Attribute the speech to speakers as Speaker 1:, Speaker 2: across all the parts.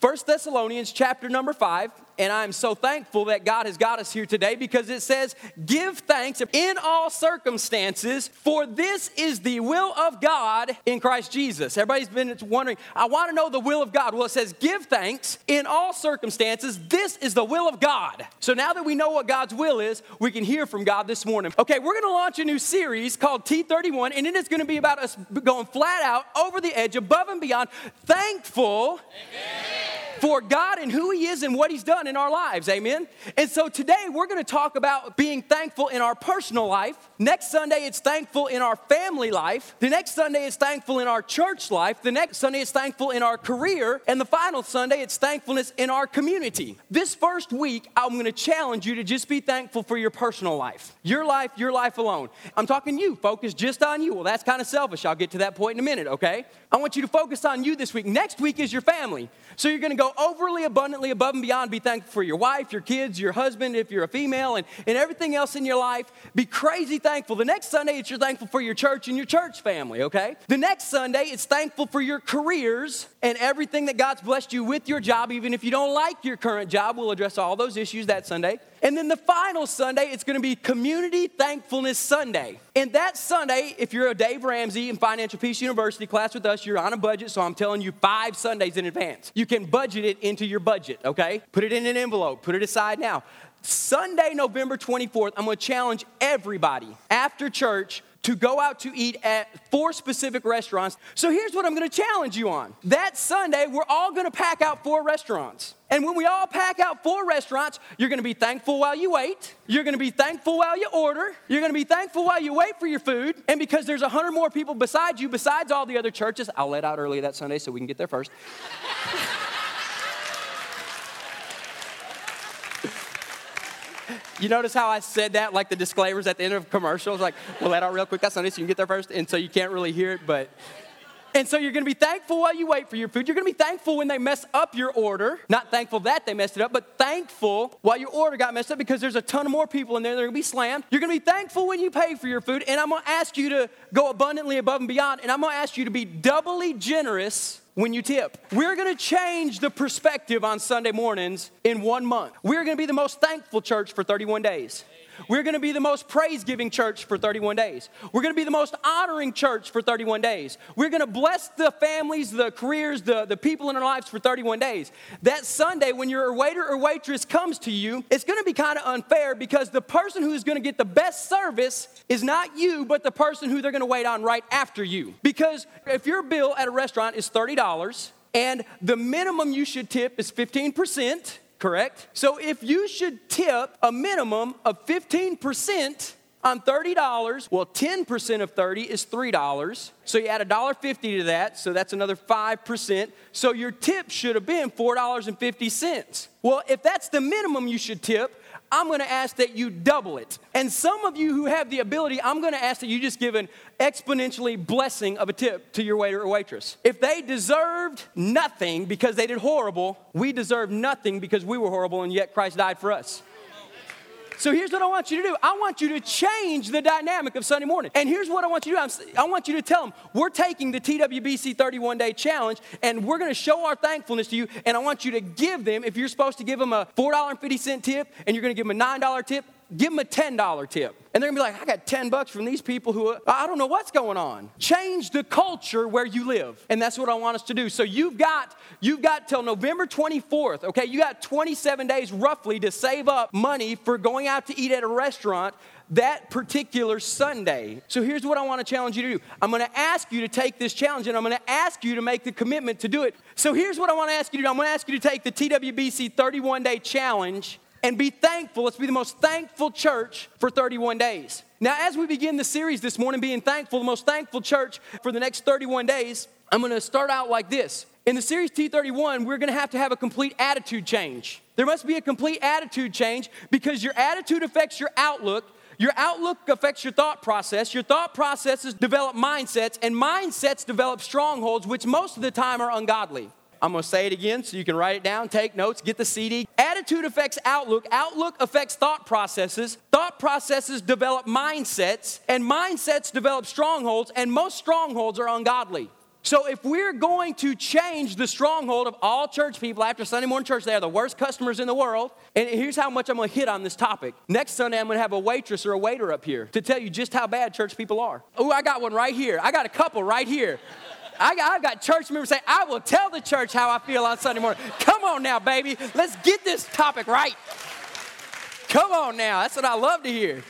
Speaker 1: 1 Thessalonians chapter number 5, and I'm so thankful that God has got us here today because it says, Give thanks in all circumstances, for this is the will of God in Christ Jesus. Everybody's been wondering, I want to know the will of God. Well, it says, Give thanks in all circumstances. This is the will of God. So now that we know what God's will is, we can hear from God this morning. Okay, we're going to launch a new series called T31, and it is going to be about us going flat out over the edge, above and beyond, thankful. Amen for God and who He is and what He's done in our lives. Amen. And so today we're going to talk about being thankful in our personal life. Next Sunday, it's thankful in our family life. The next Sunday, it's thankful in our church life. The next Sunday, it's thankful in our career. And the final Sunday, it's thankfulness in our community. This first week, I'm going to challenge you to just be thankful for your personal life. Your life, your life alone. I'm talking you, focus just on you. Well, that's kind of selfish. I'll get to that point in a minute, okay? I want you to focus on you this week. Next week is your family. So you're going to go overly abundantly above and beyond. Be thankful for your wife, your kids, your husband, if you're a female, and, and everything else in your life. Be crazy thankful. The next Sunday, it's you're thankful for your church and your church family, okay? The next Sunday, it's thankful for your careers and everything that God's blessed you with your job, even if you don't like your current job. We'll address all those issues that Sunday. And then the final Sunday, it's to be Community Thankfulness Sunday. And that Sunday, if you're a Dave Ramsey in Financial Peace University class with us, you're on a budget, so I'm telling you five Sundays in advance. You can budget it into your budget, okay? Put it in an envelope, put it aside now. Sunday, November 24th, I'm to challenge everybody after church to go out to eat at four specific restaurants. So here's what I'm gonna challenge you on. That Sunday, we're all gonna pack out four restaurants. And when we all pack out four restaurants, you're gonna be thankful while you wait. You're gonna be thankful while you order. You're gonna be thankful while you wait for your food. And because there's a hundred more people beside you, besides all the other churches, I'll let out early that Sunday so we can get there first. You notice how I said that, like the disclaimers at the end of commercials, like, we'll let out real quick, that's Sunday, this, you can get there first, and so you can't really hear it, but. And so you're gonna be thankful while you wait for your food. You're gonna be thankful when they mess up your order. Not thankful that they messed it up, but thankful while your order got messed up because there's a ton of more people in there. They're gonna be slammed. You're gonna be thankful when you pay for your food. And I'm gonna ask you to go abundantly above and beyond. And I'm gonna ask you to be doubly generous when you tip. We're gonna change the perspective on Sunday mornings in one month. We're gonna be the most thankful church for 31 days. We're going to be the most praise giving church for 31 days. We're going to be the most honoring church for 31 days. We're going to bless the families, the careers, the, the people in our lives for 31 days. That Sunday, when your waiter or waitress comes to you, it's going to be kind of unfair because the person who's going to get the best service is not you, but the person who they're going to wait on right after you. Because if your bill at a restaurant is $30 and the minimum you should tip is 15%, correct? So if you should tip a minimum of 15% on $30, well, 10% of 30 is $3. So you add $1.50 to that, so that's another 5%. So your tip should have been $4.50. Well, if that's the minimum you should tip, I'm gonna ask that you double it. And some of you who have the ability, I'm gonna ask that you just give an exponentially blessing of a tip to your waiter or waitress. If they deserved nothing because they did horrible, we deserve nothing because we were horrible and yet Christ died for us. So here's what I want you to do. I want you to change the dynamic of Sunday morning. And here's what I want you to do. I want you to tell them, we're taking the TWBC 31 day challenge and we're going to show our thankfulness to you. And I want you to give them, if you're supposed to give them a $4.50 tip and you're going to give them a $9 tip, give them a $10 tip. And they're gonna be like, I got 10 bucks from these people who, I don't know what's going on. Change the culture where you live. And that's what I want us to do. So you've got, you've got till November 24th, okay? You got 27 days roughly to save up money for going out to eat at a restaurant that particular Sunday. So here's what I want to challenge you to do. I'm going to ask you to take this challenge and I'm going to ask you to make the commitment to do it. So here's what I want to ask you to do. I'm going to ask you to take the TWBC 31 day challenge and be thankful. Let's be the most thankful church for 31 days. Now, as we begin the series this morning, being thankful, the most thankful church for the next 31 days, I'm gonna start out like this. In the series T31, we're gonna have to have a complete attitude change. There must be a complete attitude change because your attitude affects your outlook. Your outlook affects your thought process. Your thought processes develop mindsets, and mindsets develop strongholds, which most of the time are ungodly. I'm going to say it again so you can write it down, take notes, get the CD. Attitude affects outlook. Outlook affects thought processes. Thought processes develop mindsets, and mindsets develop strongholds, and most strongholds are ungodly. So if we're going to change the stronghold of all church people after Sunday morning church, they are the worst customers in the world. And here's how much I'm going to hit on this topic. Next Sunday, I'm going to have a waitress or a waiter up here to tell you just how bad church people are. Oh, I got one right here. I got a couple right here. I I've got church members say, I will tell the church how I feel on Sunday morning. Come on now, baby. Let's get this topic right. Come on now. That's what I love to hear.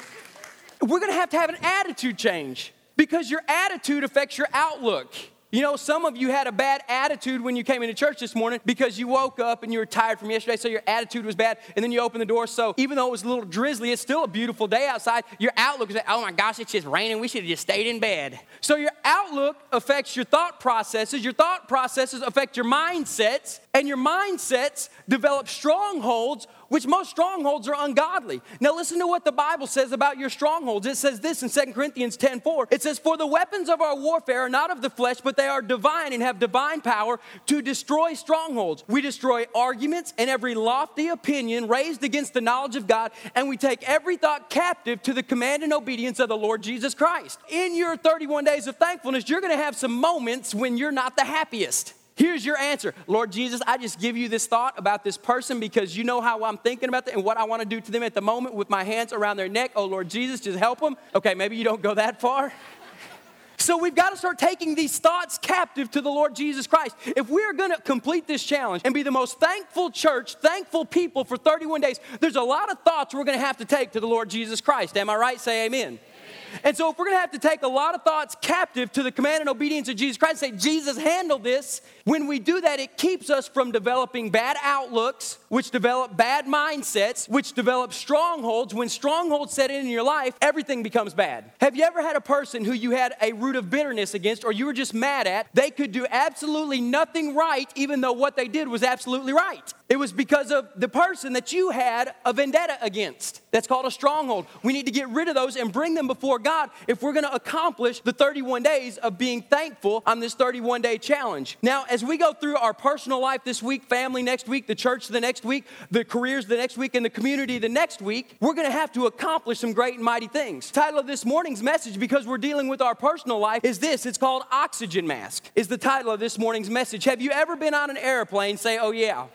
Speaker 1: We're going to have to have an attitude change because your attitude affects your outlook. You know, some of you had a bad attitude when you came into church this morning because you woke up and you were tired from yesterday, so your attitude was bad, and then you opened the door. So even though it was a little drizzly, it's still a beautiful day outside. Your outlook is like, oh my gosh, it's just raining. We should have just stayed in bed. So your outlook affects your thought processes. Your thought processes affect your mindsets, and your mindsets develop strongholds which most strongholds are ungodly. Now listen to what the Bible says about your strongholds. It says this in 2 Corinthians 10 4. It says, For the weapons of our warfare are not of the flesh, but they are divine and have divine power to destroy strongholds. We destroy arguments and every lofty opinion raised against the knowledge of God, and we take every thought captive to the command and obedience of the Lord Jesus Christ. In your 31 days of thankfulness, you're gonna have some moments when you're not the happiest. Here's your answer Lord Jesus, I just give you this thought about this person because you know how I'm thinking about them and what I want to do to them at the moment with my hands around their neck. Oh, Lord Jesus, just help them. Okay, maybe you don't go that far. So we've got to start taking these thoughts captive to the Lord Jesus Christ. If we're going to complete this challenge and be the most thankful church, thankful people for 31 days, there's a lot of thoughts we're going to have to take to the Lord Jesus Christ. Am I right? Say amen. And so, if we're gonna have to take a lot of thoughts captive to the command and obedience of Jesus Christ, say, Jesus handled this, when we do that, it keeps us from developing bad outlooks, which develop bad mindsets, which develop strongholds. When strongholds set in in your life, everything becomes bad. Have you ever had a person who you had a root of bitterness against or you were just mad at? They could do absolutely nothing right, even though what they did was absolutely right. It was because of the person that you had a vendetta against. That's called a stronghold. We need to get rid of those and bring them before God if we're to accomplish the 31 days of being thankful on this 31 day challenge. Now, as we go through our personal life this week, family next week, the church the next week, the careers the next week, and the community the next week, we're to have to accomplish some great and mighty things. Title of this morning's message, because we're dealing with our personal life, is this. It's called Oxygen Mask, is the title of this morning's message. Have you ever been on an airplane? Say, oh, yeah.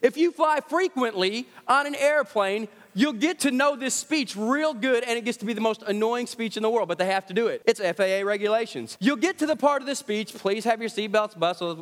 Speaker 1: If you fly frequently on an airplane, you'll get to know this speech real good, and it gets to be the most annoying speech in the world, but they have to do it. It's FAA regulations. You'll get to the part of the speech, please have your seatbelts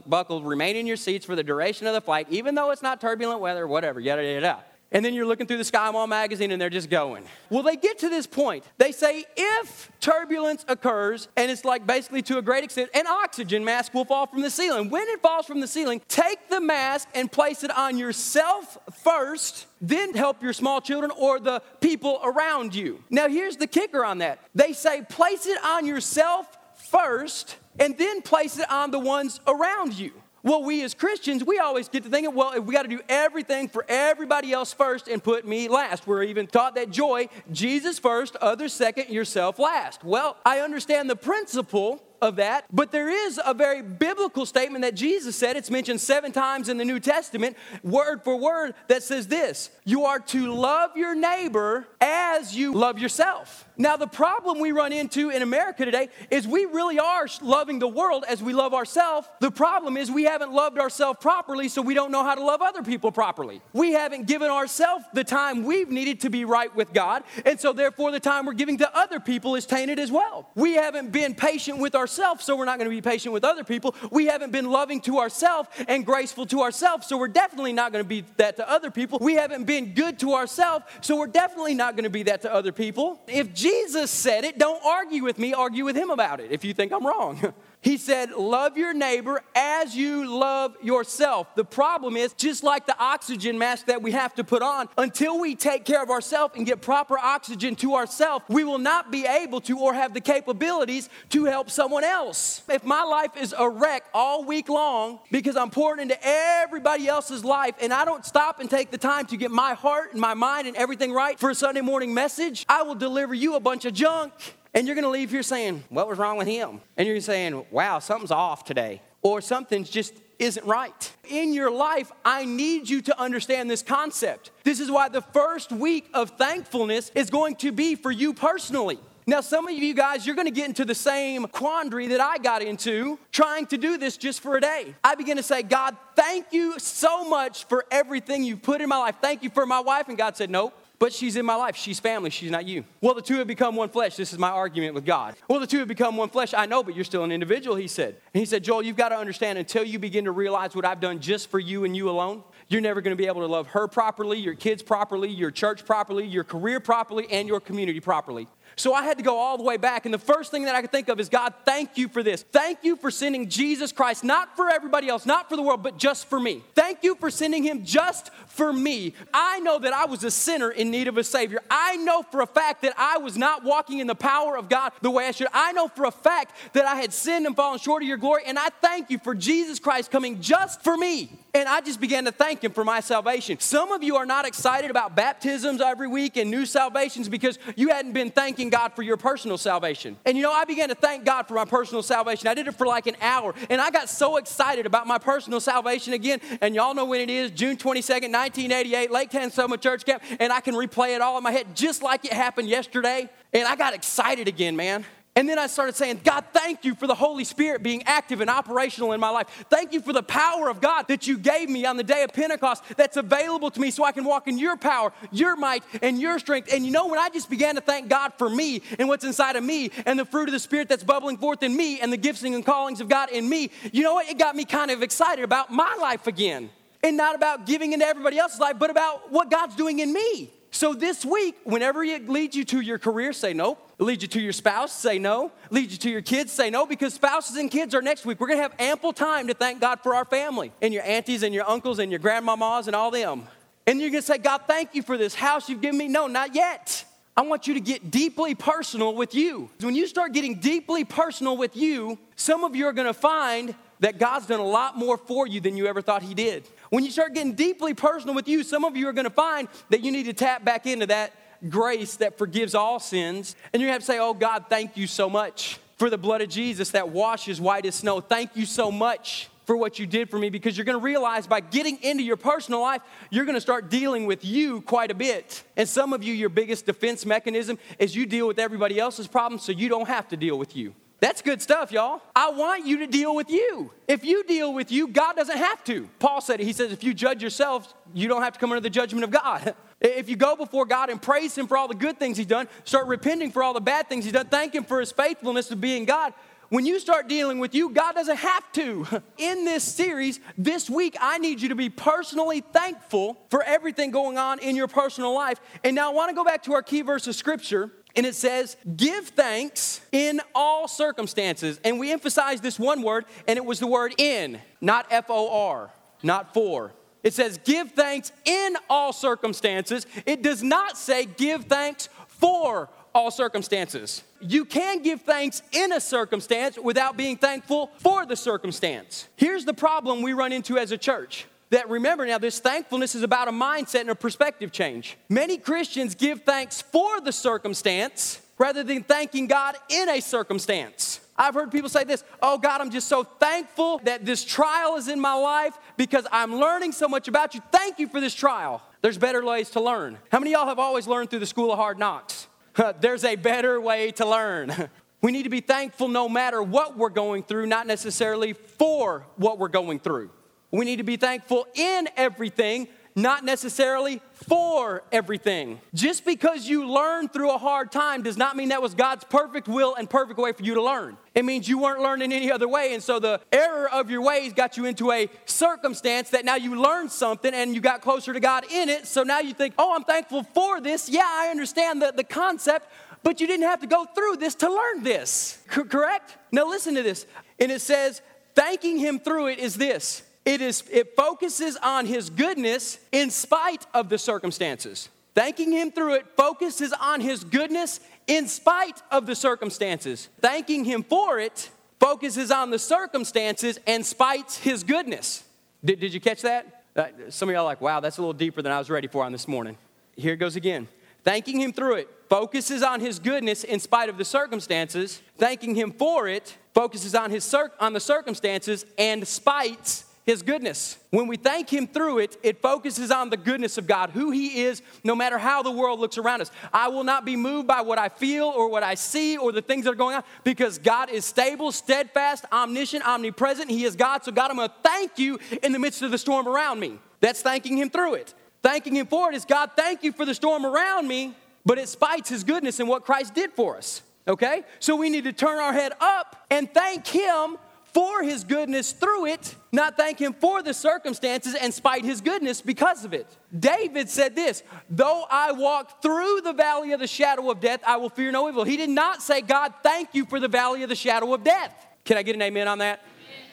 Speaker 1: buckled, remain in your seats for the duration of the flight, even though it's not turbulent weather, whatever, yada, yada, yada. And then you're looking through the Sky Mall magazine and they're just going. Well, they get to this point. They say if turbulence occurs, and it's like basically to a great extent, an oxygen mask will fall from the ceiling. When it falls from the ceiling, take the mask and place it on yourself first, then help your small children or the people around you. Now, here's the kicker on that they say place it on yourself first, and then place it on the ones around you. Well, we as Christians, we always get to thinking, well, if we got to do everything for everybody else first and put me last. We're even taught that joy, Jesus first, others second, yourself last. Well, I understand the principle of that, but there is a very biblical statement that Jesus said. It's mentioned seven times in the New Testament, word for word, that says this You are to love your neighbor as you love yourself. Now, the problem we run into in America today is we really are loving the world as we love ourselves. The problem is we haven't loved ourselves properly, so we don't know how to love other people properly. We haven't given ourselves the time we've needed to be right with God, and so therefore the time we're giving to other people is tainted as well. We haven't been patient with ourselves, so we're not going to be patient with other people. We haven't been loving to ourselves and graceful to ourselves, so we're definitely not going to be that to other people. We haven't been good to ourselves, so we're definitely not going to be that to other people. If Jesus said it. Don't argue with me, argue with him about it if you think I'm wrong. He said, Love your neighbor as you love yourself. The problem is, just like the oxygen mask that we have to put on, until we take care of ourselves and get proper oxygen to ourselves, we will not be able to or have the capabilities to help someone else. If my life is a wreck all week long because I'm pouring into everybody else's life and I don't stop and take the time to get my heart and my mind and everything right for a Sunday morning message, I will deliver you a bunch of junk. And you're going to leave here saying, What was wrong with him? And you're saying, Wow, something's off today. Or something's just isn't right. In your life, I need you to understand this concept. This is why the first week of thankfulness is going to be for you personally. Now, some of you guys, you're gonna get into the same quandary that I got into trying to do this just for a day. I begin to say, God, thank you so much for everything you've put in my life. Thank you for my wife. And God said, Nope. But she's in my life. She's family. She's not you. Well, the two have become one flesh. This is my argument with God. Well, the two have become one flesh. I know, but you're still an individual, he said. And he said, Joel, you've got to understand until you begin to realize what I've done just for you and you alone, you're never going to be able to love her properly, your kids properly, your church properly, your career properly, and your community properly. So I had to go all the way back. And the first thing that I could think of is God, thank you for this. Thank you for sending Jesus Christ, not for everybody else, not for the world, but just for me. Thank you for sending him just for me. I know that I was a sinner in need of a Savior. I know for a fact that I was not walking in the power of God the way I should. I know for a fact that I had sinned and fallen short of your glory. And I thank you for Jesus Christ coming just for me. And I just began to thank him for my salvation. Some of you are not excited about baptisms every week and new salvations because you hadn't been thanking God for your personal salvation. And you know, I began to thank God for my personal salvation. I did it for like an hour, and I got so excited about my personal salvation again. And y'all know when it is June 22nd, 1988, Lake Tansi Church Camp, and I can replay it all in my head just like it happened yesterday. And I got excited again, man. And then I started saying, God, thank you for the Holy Spirit being active and operational in my life. Thank you for the power of God that you gave me on the day of Pentecost that's available to me so I can walk in your power, your might, and your strength. And you know, when I just began to thank God for me and what's inside of me and the fruit of the Spirit that's bubbling forth in me and the gifts and callings of God in me, you know what? It got me kind of excited about my life again. And not about giving into everybody else's life, but about what God's doing in me. So this week, whenever it leads you to your career, say nope. It leads you to your spouse, say no. Leads you to your kids, say no, because spouses and kids are next week. We're gonna have ample time to thank God for our family and your aunties and your uncles and your grandmamas and all them. And you're gonna say, God, thank you for this house you've given me. No, not yet. I want you to get deeply personal with you. When you start getting deeply personal with you, some of you are gonna find that God's done a lot more for you than you ever thought He did. When you start getting deeply personal with you, some of you are gonna find that you need to tap back into that grace that forgives all sins. And you're have to say, Oh God, thank you so much for the blood of Jesus that washes white as snow. Thank you so much for what you did for me because you're gonna realize by getting into your personal life, you're gonna start dealing with you quite a bit. And some of you, your biggest defense mechanism is you deal with everybody else's problems so you don't have to deal with you. That's good stuff, y'all. I want you to deal with you. If you deal with you, God doesn't have to. Paul said it. He says, if you judge yourself, you don't have to come under the judgment of God. If you go before God and praise Him for all the good things He's done, start repenting for all the bad things He's done, thank Him for His faithfulness of being God. When you start dealing with you, God doesn't have to. In this series, this week, I need you to be personally thankful for everything going on in your personal life. And now I want to go back to our key verse of Scripture and it says, Give thanks in all circumstances. And we emphasize this one word, and it was the word in, not F O R, not for. It says, Give thanks in all circumstances. It does not say, Give thanks for all circumstances. You can give thanks in a circumstance without being thankful for the circumstance. Here's the problem we run into as a church that remember now, this thankfulness is about a mindset and a perspective change. Many Christians give thanks for the circumstance rather than thanking God in a circumstance. I've heard people say this Oh, God, I'm just so thankful that this trial is in my life because I'm learning so much about you. Thank you for this trial. There's better ways to learn. How many y'all have always learned through the school of hard knocks? There's a better way to learn. We need to be thankful no matter what we're going through, not necessarily for what we're going through. We need to be thankful in everything, not necessarily for everything. Just because you learn through a hard time does not mean that was God's perfect will and perfect way for you to learn. It means you weren't learning any other way. And so the error of your ways got you into a circumstance that now you learned something and you got closer to God in it. So now you think, oh, I'm thankful for this. Yeah, I understand the, the concept, but you didn't have to go through this to learn this. C- correct? Now listen to this. And it says, thanking Him through it is this it, is, it focuses on his goodness in spite of the circumstances. Thanking him through it focuses on his goodness in spite of the circumstances. Thanking him for it focuses on the circumstances and spites his goodness. Did, did you catch that? Uh, some of y'all like, wow, that's a little deeper than I was ready for on this morning. Here it goes again. Thanking him through it focuses on his goodness in spite of the circumstances. Thanking him for it focuses on, his cir- on the circumstances and spites his goodness. When we thank him through it, it focuses on the goodness of God, who he is, no matter how the world looks around us. I will not be moved by what I feel or what I see or the things that are going on because God is stable, steadfast, omniscient, omnipresent. He is God. So, God, I'm going to thank you in the midst of the storm around me. That's thanking him through it. Thanking him for it is God, thank you for the storm around me, but it spites his goodness and what Christ did for us. Okay? So we need to turn our head up and thank him for his goodness through it, not thank him for the circumstances and spite his goodness because of it. David said this Though I walk through the valley of the shadow of death, I will fear no evil. He did not say, God, thank you for the valley of the shadow of death. Can I get an amen on that?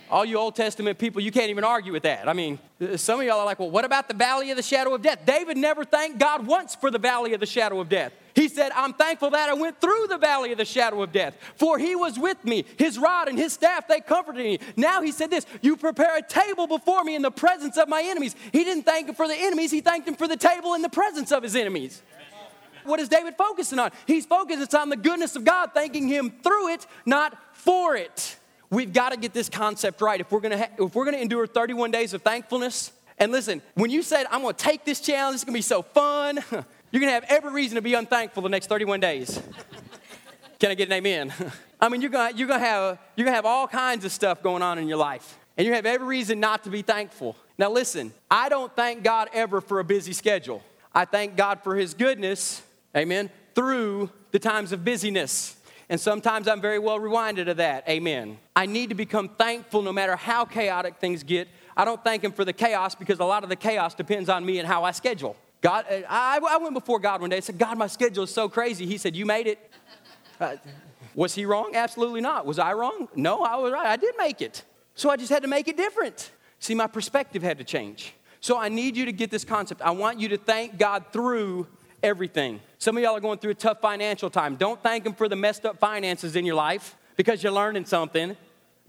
Speaker 1: All you Old Testament people, you can't even argue with that. I mean, some of y'all are like, well, what about the valley of the shadow of death? David never thanked God once for the valley of the shadow of death. He said, I'm thankful that I went through the valley of the shadow of death, for he was with me. His rod and his staff, they comforted me. Now he said this You prepare a table before me in the presence of my enemies. He didn't thank him for the enemies, he thanked him for the table in the presence of his enemies. What is David focusing on? He's focused on the goodness of God, thanking him through it, not for it. We've got to get this concept right. If we're gonna ha- if we're gonna endure 31 days of thankfulness, and listen, when you said I'm gonna take this challenge, it's gonna be so fun. You're going to have every reason to be unthankful the next 31 days. Can I get an amen? I mean, you're going you're gonna have, you're gonna have all kinds of stuff going on in your life, and you have every reason not to be thankful. Now, listen, I don't thank God ever for a busy schedule. I thank God for His goodness, amen, through the times of busyness. And sometimes I'm very well reminded of that, amen. I need to become thankful no matter how chaotic things get. I don't thank Him for the chaos because a lot of the chaos depends on me and how I schedule. God, uh, I, I went before God one day and said, God, my schedule is so crazy. He said, You made it. Uh, was he wrong? Absolutely not. Was I wrong? No, I was right. I did make it. So I just had to make it different. See, my perspective had to change. So I need you to get this concept. I want you to thank God through everything. Some of y'all are going through a tough financial time. Don't thank Him for the messed up finances in your life because you're learning something.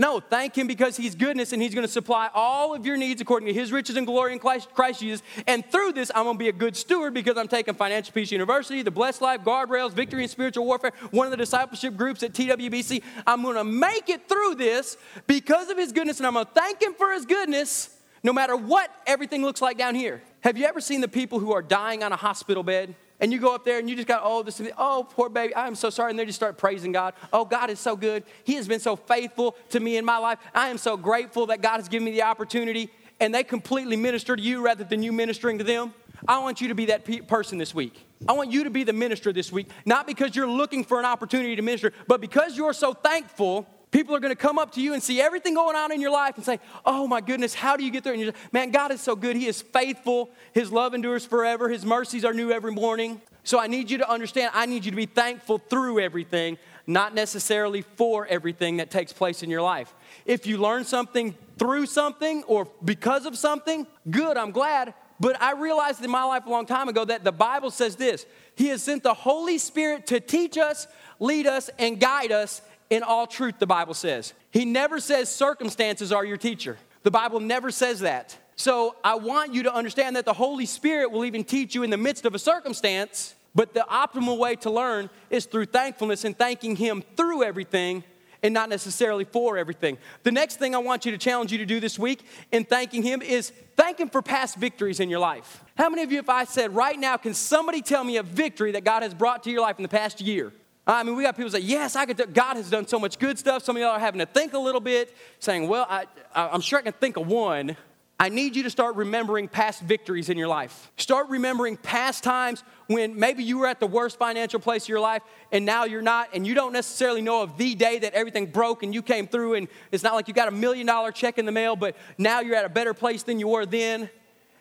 Speaker 1: No, thank Him because He's goodness and He's going to supply all of your needs according to His riches and glory in Christ, Jesus. And through this, I'm going to be a good steward because I'm taking Financial Peace University, the Blessed Life, Guardrails, Victory in Spiritual Warfare, one of the discipleship groups at TWBC. I'm going to make it through this because of His goodness, and I'm going to thank Him for His goodness no matter what everything looks like down here. Have you ever seen the people who are dying on a hospital bed? And you go up there and you just got, oh, this, oh, poor baby, I'm so sorry. And they just start praising God. Oh, God is so good. He has been so faithful to me in my life. I am so grateful that God has given me the opportunity. And they completely minister to you rather than you ministering to them. I want you to be that pe- person this week. I want you to be the minister this week, not because you're looking for an opportunity to minister, but because you're so thankful People are going to come up to you and see everything going on in your life and say, Oh my goodness, how do you get there? And you're like, Man, God is so good. He is faithful. His love endures forever. His mercies are new every morning. So I need you to understand, I need you to be thankful through everything, not necessarily for everything that takes place in your life. If you learn something through something or because of something, good, I'm glad. But I realized in my life a long time ago that the Bible says this He has sent the Holy Spirit to teach us, lead us, and guide us in all truth, the Bible says. He never says circumstances are your teacher. The Bible never says that. So I want you to understand that the Holy Spirit will even teach you in the midst of a circumstance, but the optimal way to learn is through thankfulness and thanking Him through everything and not necessarily for everything. The next thing I want you to challenge you to do this week in thanking Him is thank Him for past victories in your life. How many of you, if I said right now, can somebody tell me a victory that God has brought to your life in the past year? I mean, we got people say, yes, I could. God has done so much good stuff. Some of y'all are having to think a little bit, saying, well, I, I'm sure I can think of one. I need you to start remembering past victories in your life. Start remembering past times when maybe you were at the worst financial place of your life and now you're not, and you don't necessarily know of the day that everything broke and you came through, and it's not like you got a million dollar check in the mail, but now you're at a better place than you were then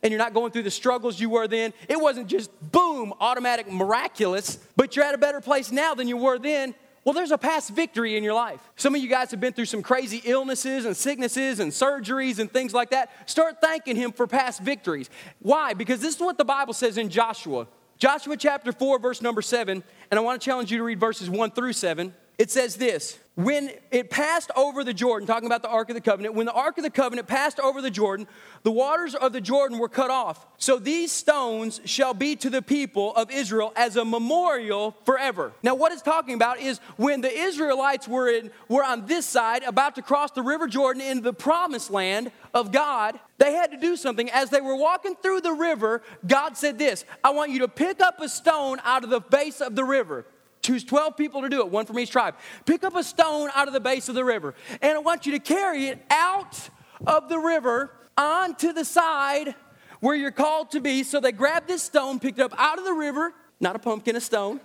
Speaker 1: and you're not going through the struggles you were then. It wasn't just boom, automatic, miraculous, but you're at a better place now than you were then. Well, there's a past victory in your life. Some of you guys have been through some crazy illnesses and sicknesses and surgeries and things like that. Start thanking Him for past victories. Why? Because this is what the Bible says in Joshua. Joshua chapter 4, verse number 7, and I want to challenge you to read verses 1 through 7. It says this when it passed over the Jordan, talking about the Ark of the Covenant, when the Ark of the Covenant passed over the Jordan, the waters of the Jordan were cut off. So these stones shall be to the people of Israel as a memorial forever. Now, what it's talking about is when the Israelites were, in, were on this side, about to cross the River Jordan into the promised land of God, they had to do something. As they were walking through the river, God said this I want you to pick up a stone out of the base of the river. Choose 12 people to do it, one from each tribe. Pick up a stone out of the base of the river, and I want you to carry it out of the river onto the side where you're called to be. So they grabbed this stone, picked it up out of the river, not a pumpkin, a stone,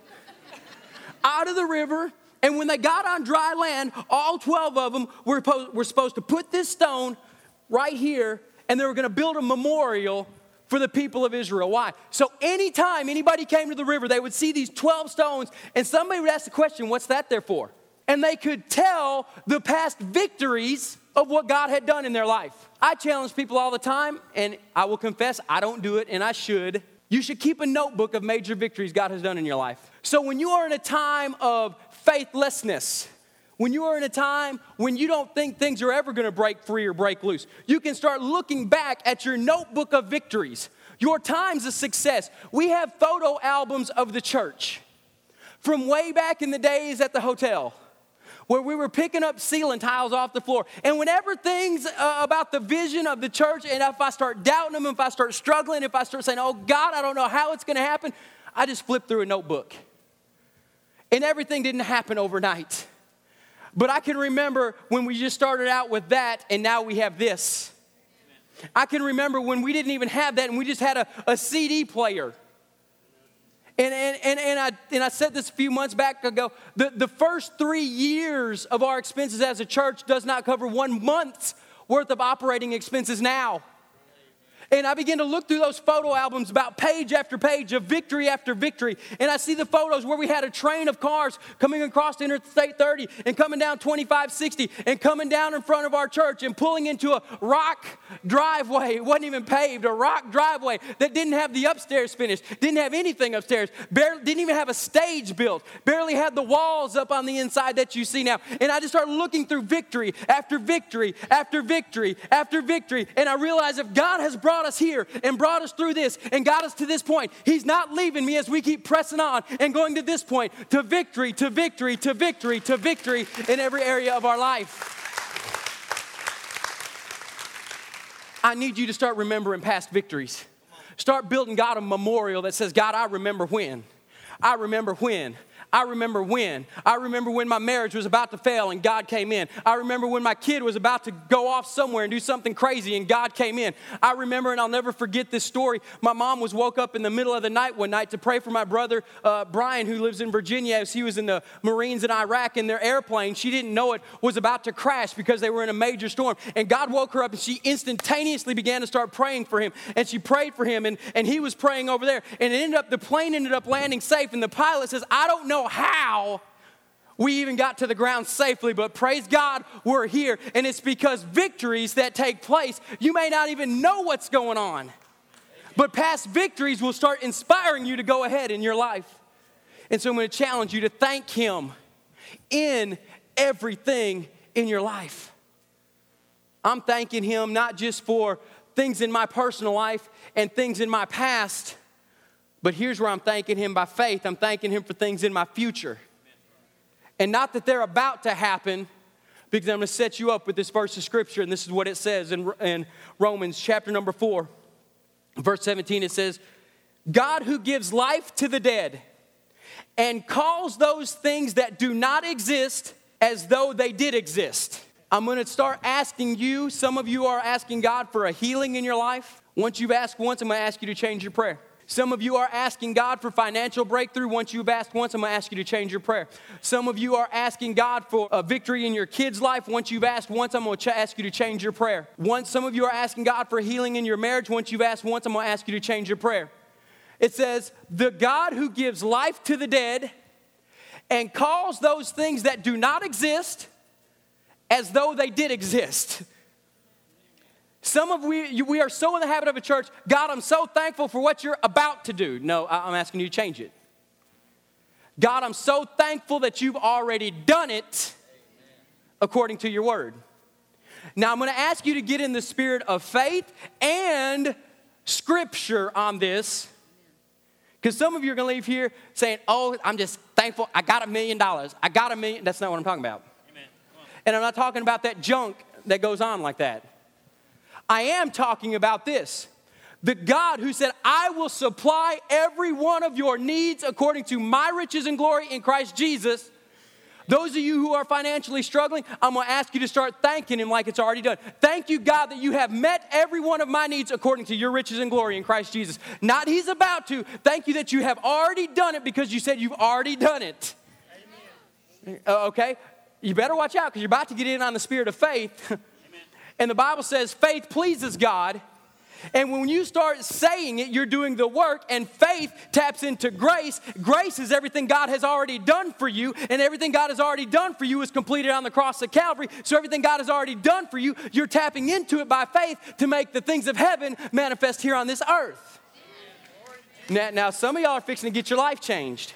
Speaker 1: out of the river. And when they got on dry land, all 12 of them were, were supposed to put this stone right here, and they were going to build a memorial for the people of Israel. Why? So anytime anybody came to the river, they would see these 12 stones, and somebody would ask the question, What's that there for? And they could tell the past victories of what God had done in their life. I challenge people all the time, and I will confess I don't do it, and I should. You should keep a notebook of major victories God has done in your life. So when you are in a time of faithlessness, when you are in a time when you don't think things are ever going to break free or break loose, you can start looking back at your notebook of victories, your times of success. We have photo albums of the church from way back in the days at the hotel where we were picking up ceiling tiles off the floor. And whenever things uh, about the vision of the church, and if I start doubting them, if I start struggling, if I start saying, oh God, I don't know how it's going to happen, I just flip through a notebook. And everything didn't happen overnight. But I can remember when we just started out with that and now we have this. I can remember when we didn't even have that and we just had a, a CD player. And, and, and, and, I, and I said this a few months back ago the, the first three years of our expenses as a church does not cover one month's worth of operating expenses now. And I begin to look through those photo albums about page after page of victory after victory. And I see the photos where we had a train of cars coming across Interstate 30 and coming down 2560 and coming down in front of our church and pulling into a rock driveway. It wasn't even paved, a rock driveway that didn't have the upstairs finished, didn't have anything upstairs, barely, didn't even have a stage built, barely had the walls up on the inside that you see now. And I just started looking through victory after victory after victory after victory. And I realized if God has brought brought us here and brought us through this and got us to this point. He's not leaving me as we keep pressing on and going to this point to victory, to victory, to victory, to victory in every area of our life. I need you to start remembering past victories. Start building God a memorial that says, God, I remember when. I remember when. I remember when. I remember when my marriage was about to fail and God came in. I remember when my kid was about to go off somewhere and do something crazy and God came in. I remember, and I'll never forget this story. My mom was woke up in the middle of the night one night to pray for my brother uh, Brian, who lives in Virginia, as he was in the Marines in Iraq, and their airplane, she didn't know it, was about to crash because they were in a major storm. And God woke her up and she instantaneously began to start praying for him. And she prayed for him, and, and he was praying over there. And it ended up, the plane ended up landing safe. And the pilot says, I don't know how we even got to the ground safely, but praise God, we're here. And it's because victories that take place, you may not even know what's going on. But past victories will start inspiring you to go ahead in your life. And so I'm going to challenge you to thank Him in everything in your life. I'm thanking Him not just for things in my personal life and things in my past but here's where I'm thanking Him by faith I'm thanking Him for things in my future. And not that they're about to happen, because I'm going to set you up with this verse of Scripture, and this is what it says in, in Romans chapter number 4, verse 17. It says, God who gives life to the dead and calls those things that do not exist as though they did exist. I'm going to start asking you, some of you are asking God for a healing in your life. Once you've asked once, I'm to ask you to change your prayer. Some of you are asking God for financial breakthrough. Once you've asked once, I'm going to ask you to change your prayer. Some of you are asking God for a victory in your kid's life. Once you've asked once, I'm going to ch- ask you to change your prayer. Once some of you are asking God for healing in your marriage. Once you've asked once, I'm going to ask you to change your prayer. It says, "The God who gives life to the dead and calls those things that do not exist as though they did exist." Some of we, we are so in the habit of a church, God, I'm so thankful for what you're about to do. No, I'm asking you to change it. God, I'm so thankful that you've already done it according to your word. Now, I'm going to ask you to get in the spirit of faith and scripture on this. Because some of you are going to leave here saying, Oh, I'm just thankful. I got a million dollars. I got a million. That's not what I'm talking about. And I'm not talking about that junk that goes on like that. I am talking about this the God who said, I will supply every one of your needs according to my riches and glory in Christ Jesus. Those of you who are financially struggling, I'm gonna ask you to start thanking Him like it's already done. Thank you, God, that you have met every one of my needs according to your riches and glory in Christ Jesus. Not He's about to. Thank you that you have already done it because you said you've already done it. Uh, okay? You better watch out because you're about to get in on the spirit of faith. and the Bible says faith pleases God and when you start saying it, you're doing the work, and faith taps into grace. Grace is everything God has already done for you, and everything God has already done for you is completed on the cross of Calvary. So everything God has already done for you, you're tapping into it by faith to make the things of heaven manifest here on this earth. Now, now some of y'all are fixing to get your life changed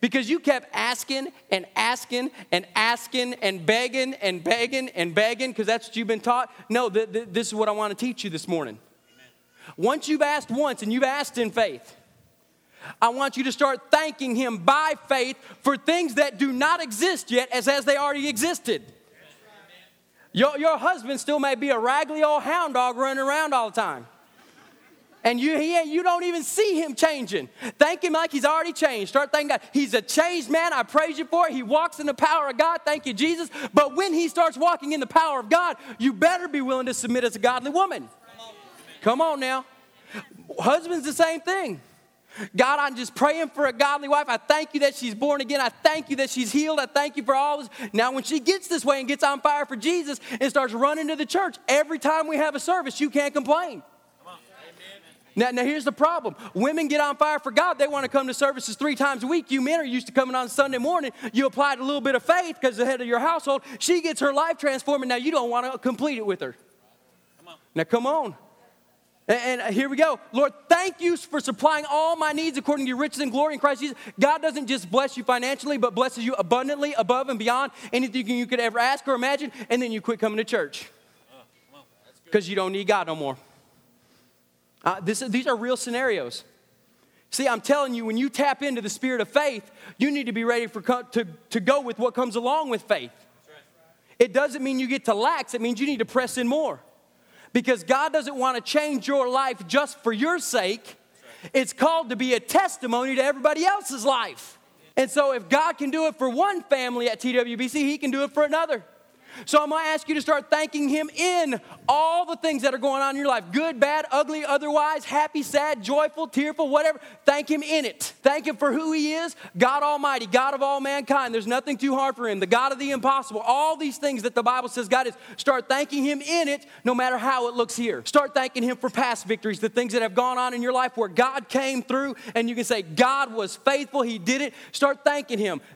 Speaker 1: because you kept asking and asking and asking and begging and begging and begging because that's what you've been taught. No, th- th- this is what I want to teach you this morning. Once you've asked once and you've asked in faith, I want you to start thanking Him by faith for things that do not exist yet as, as they already existed. Your, your husband still may be a raggedy old hound dog running around all the time. And you, he, you don't even see him changing. Thank him like he's already changed. Start thanking God. He's a changed man. I praise you for it. He walks in the power of God. Thank you, Jesus. But when he starts walking in the power of God, you better be willing to submit as a godly woman. Come on now. Husband's the same thing. God, I'm just praying for a godly wife. I thank you that she's born again. I thank you that she's healed. I thank you for all this. Now, when she gets this way and gets on fire for Jesus and starts running to the church, every time we have a service, you can't complain. Now, now, here's the problem. Women get on fire for God. They want to come to services three times a week. You men are used to coming on Sunday morning. You applied a little bit of faith because the head of your household. She gets her life transformed, and now you don't want to complete it with her. Come now, come on. And, uh, here we go. Lord, thank you for supplying all my needs according to your riches and glory in Christ Jesus. God doesn't just bless you financially, but blesses you abundantly, above and beyond anything you could ever ask or imagine, and then you quit coming to church because you don't need God no more. Uh, this, these are real scenarios. See, I'm telling you, when you tap into the spirit of faith, you need to be ready for, to, to go with what comes along with faith. It doesn't mean you get to lax, it means you need to press in more because God doesn't want to change your life just for your sake. It's called to be a testimony to everybody else's life. And so, if God can do it for one family at TWBC, He can do it for another. So I'm gonna ask you to start thanking Him in all the things that are going on in your life good, bad, ugly, otherwise, happy, sad, joyful, tearful, whatever. Thank Him in it. Thank Him for who He is God Almighty, God of all mankind. There's nothing too hard for Him, the God of the impossible. All these things that the Bible says God is. Start thanking Him in it, no matter how it looks here. Start thanking Him for past victories, the things that have gone on in your life where God came through and you can say, God was faithful, He did it. Start thanking Him.